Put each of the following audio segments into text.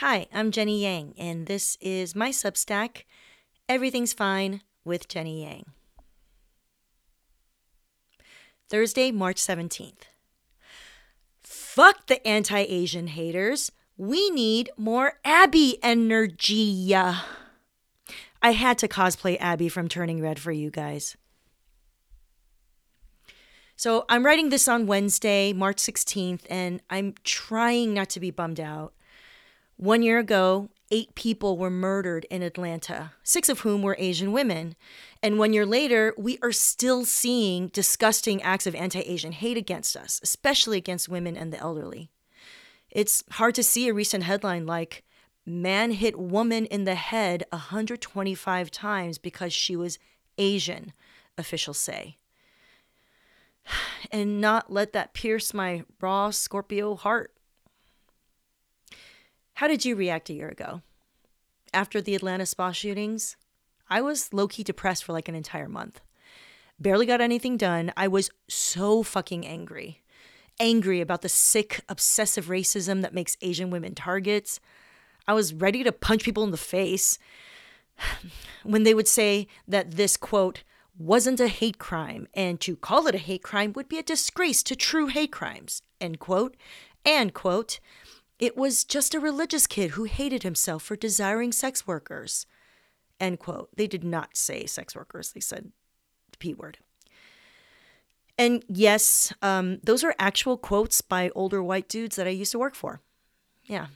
Hi, I'm Jenny Yang, and this is my Substack, Everything's Fine with Jenny Yang. Thursday, March 17th. Fuck the anti Asian haters. We need more Abby energy. I had to cosplay Abby from Turning Red for you guys. So I'm writing this on Wednesday, March 16th, and I'm trying not to be bummed out. One year ago, eight people were murdered in Atlanta, six of whom were Asian women. And one year later, we are still seeing disgusting acts of anti Asian hate against us, especially against women and the elderly. It's hard to see a recent headline like, Man hit woman in the head 125 times because she was Asian, officials say and not let that pierce my raw Scorpio heart. How did you react a year ago? After the Atlanta spa shootings, I was low key depressed for like an entire month. Barely got anything done. I was so fucking angry. Angry about the sick, obsessive racism that makes Asian women targets. I was ready to punch people in the face when they would say that this quote wasn't a hate crime, and to call it a hate crime would be a disgrace to true hate crimes, end quote. And, quote, it was just a religious kid who hated himself for desiring sex workers, end quote. They did not say sex workers, they said the P word. And yes, um, those are actual quotes by older white dudes that I used to work for. Yeah,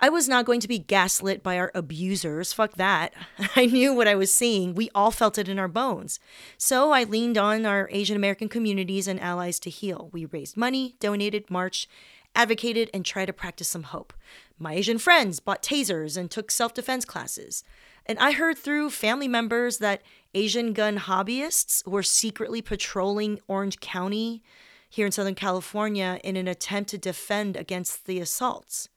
I was not going to be gaslit by our abusers. Fuck that. I knew what I was seeing. We all felt it in our bones. So I leaned on our Asian American communities and allies to heal. We raised money, donated, marched, advocated, and tried to practice some hope. My Asian friends bought tasers and took self defense classes. And I heard through family members that Asian gun hobbyists were secretly patrolling Orange County here in Southern California in an attempt to defend against the assaults.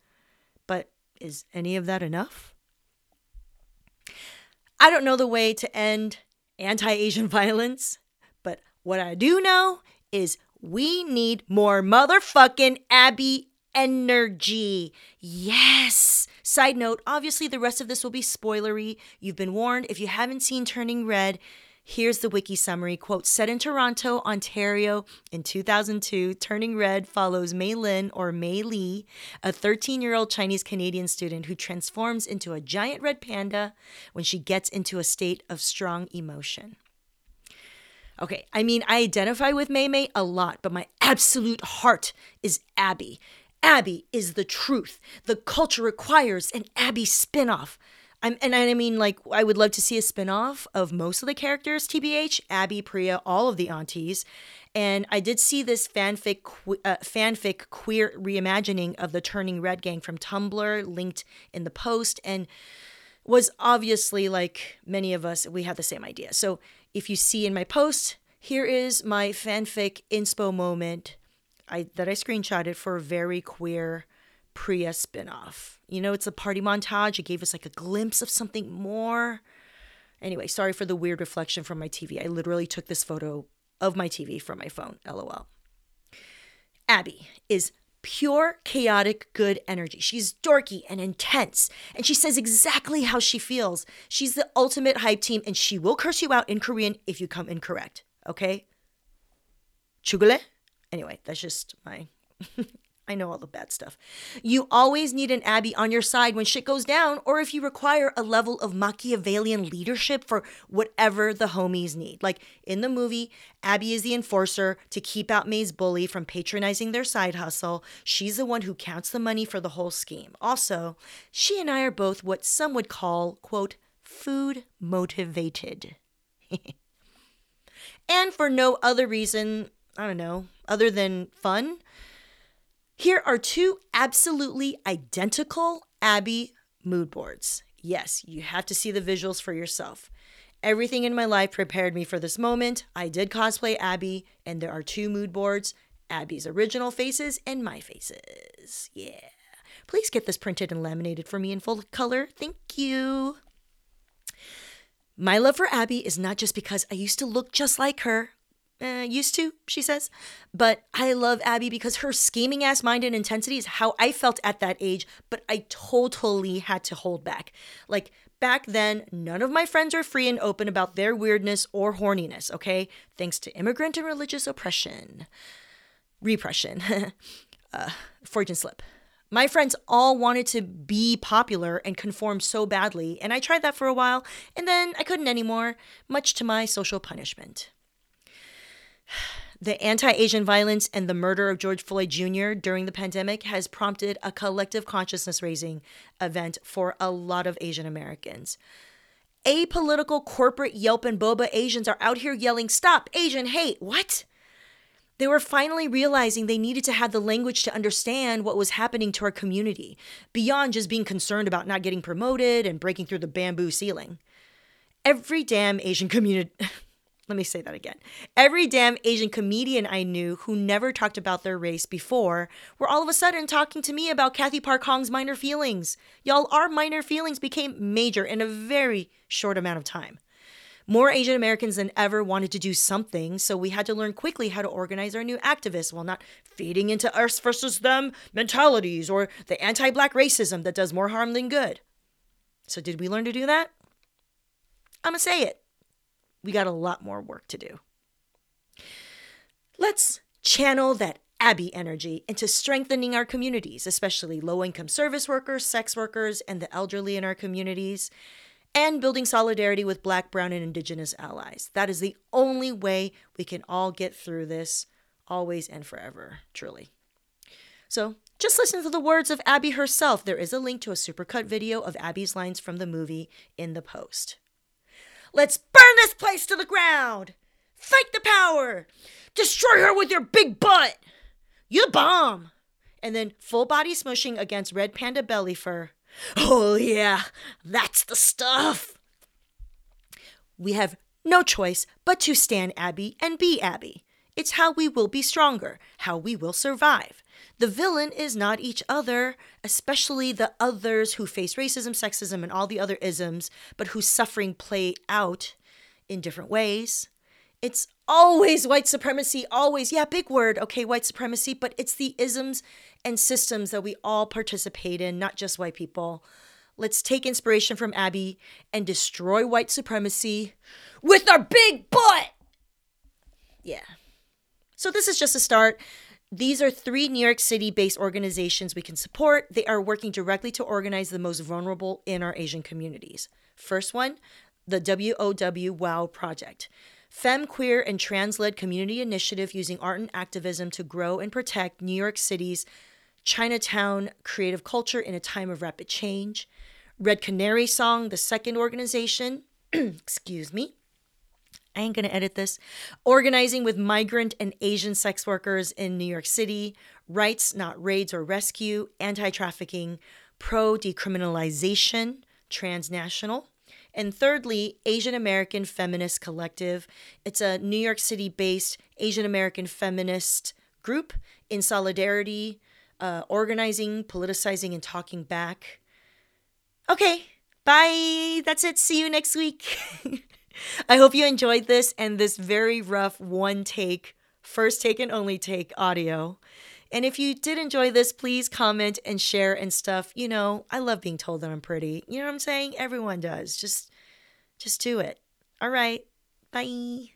But is any of that enough? I don't know the way to end anti Asian violence, but what I do know is we need more motherfucking Abby energy. Yes. Side note, obviously, the rest of this will be spoilery. You've been warned. If you haven't seen Turning Red, Here's the wiki summary quote Set in Toronto, Ontario in 2002, Turning Red follows Meilin or Mei Lee, a 13 year old Chinese Canadian student who transforms into a giant red panda when she gets into a state of strong emotion. Okay, I mean, I identify with Mei Mei a lot, but my absolute heart is Abby. Abby is the truth. The culture requires an Abby spinoff. I'm, and I mean, like, I would love to see a spinoff of most of the characters, TBH, Abby, Priya, all of the aunties. And I did see this fanfic, uh, fanfic queer reimagining of the Turning Red gang from Tumblr linked in the post and was obviously like many of us, we had the same idea. So if you see in my post, here is my fanfic inspo moment I, that I screenshotted for a very queer Priya spinoff. You know, it's a party montage. It gave us like a glimpse of something more. Anyway, sorry for the weird reflection from my TV. I literally took this photo of my TV from my phone. LOL. Abby is pure chaotic good energy. She's dorky and intense, and she says exactly how she feels. She's the ultimate hype team, and she will curse you out in Korean if you come incorrect. Okay? Chugule? Anyway, that's just my I know all the bad stuff. You always need an Abby on your side when shit goes down, or if you require a level of Machiavellian leadership for whatever the homies need. Like in the movie, Abby is the enforcer to keep out Mei's bully from patronizing their side hustle. She's the one who counts the money for the whole scheme. Also, she and I are both what some would call, quote, food motivated. and for no other reason, I don't know, other than fun here are two absolutely identical Abby mood boards. Yes, you have to see the visuals for yourself. Everything in my life prepared me for this moment. I did cosplay Abby, and there are two mood boards Abby's original faces and my faces. Yeah. Please get this printed and laminated for me in full color. Thank you. My love for Abby is not just because I used to look just like her. Uh, used to, she says. But I love Abby because her scheming ass mind and intensity is how I felt at that age, but I totally had to hold back. Like, back then, none of my friends are free and open about their weirdness or horniness, okay? Thanks to immigrant and religious oppression. Repression. uh, Freudian slip. My friends all wanted to be popular and conform so badly, and I tried that for a while, and then I couldn't anymore, much to my social punishment. The anti Asian violence and the murder of George Floyd Jr. during the pandemic has prompted a collective consciousness raising event for a lot of Asian Americans. Apolitical corporate Yelp and Boba Asians are out here yelling, Stop Asian hate! What? They were finally realizing they needed to have the language to understand what was happening to our community, beyond just being concerned about not getting promoted and breaking through the bamboo ceiling. Every damn Asian community. Let me say that again. Every damn Asian comedian I knew who never talked about their race before were all of a sudden talking to me about Cathy Park Hong's minor feelings. Y'all, our minor feelings became major in a very short amount of time. More Asian Americans than ever wanted to do something, so we had to learn quickly how to organize our new activists while not feeding into us versus them mentalities or the anti black racism that does more harm than good. So, did we learn to do that? I'm gonna say it. We got a lot more work to do. Let's channel that Abby energy into strengthening our communities, especially low income service workers, sex workers, and the elderly in our communities and building solidarity with Black, Brown, and Indigenous allies. That is the only way we can all get through this, always and forever, truly. So just listen to the words of Abby herself. There is a link to a supercut video of Abby's lines from the movie in the post. Let's burn this place to the ground! Fight the power! Destroy her with your big butt! You bomb! And then full body smushing against red panda belly fur. Oh, yeah, that's the stuff. We have no choice but to stand Abby and be Abby. It's how we will be stronger, how we will survive. The villain is not each other, especially the others who face racism, sexism, and all the other isms, but whose suffering play out in different ways. It's always white supremacy, always, yeah, big word, okay, white supremacy, but it's the isms and systems that we all participate in, not just white people. Let's take inspiration from Abby and destroy white supremacy with our big butt. Yeah. So, this is just a start. These are three New York City based organizations we can support. They are working directly to organize the most vulnerable in our Asian communities. First one, the WOW WOW Project. Femme, queer, and trans led community initiative using art and activism to grow and protect New York City's Chinatown creative culture in a time of rapid change. Red Canary Song, the second organization, excuse me. I ain't gonna edit this. Organizing with migrant and Asian sex workers in New York City, rights, not raids or rescue, anti trafficking, pro decriminalization, transnational. And thirdly, Asian American Feminist Collective. It's a New York City based Asian American feminist group in solidarity uh, organizing, politicizing, and talking back. Okay, bye. That's it. See you next week. I hope you enjoyed this and this very rough one take, first take and only take audio. And if you did enjoy this, please comment and share and stuff. You know, I love being told that I'm pretty. You know what I'm saying? Everyone does. Just just do it. All right. Bye.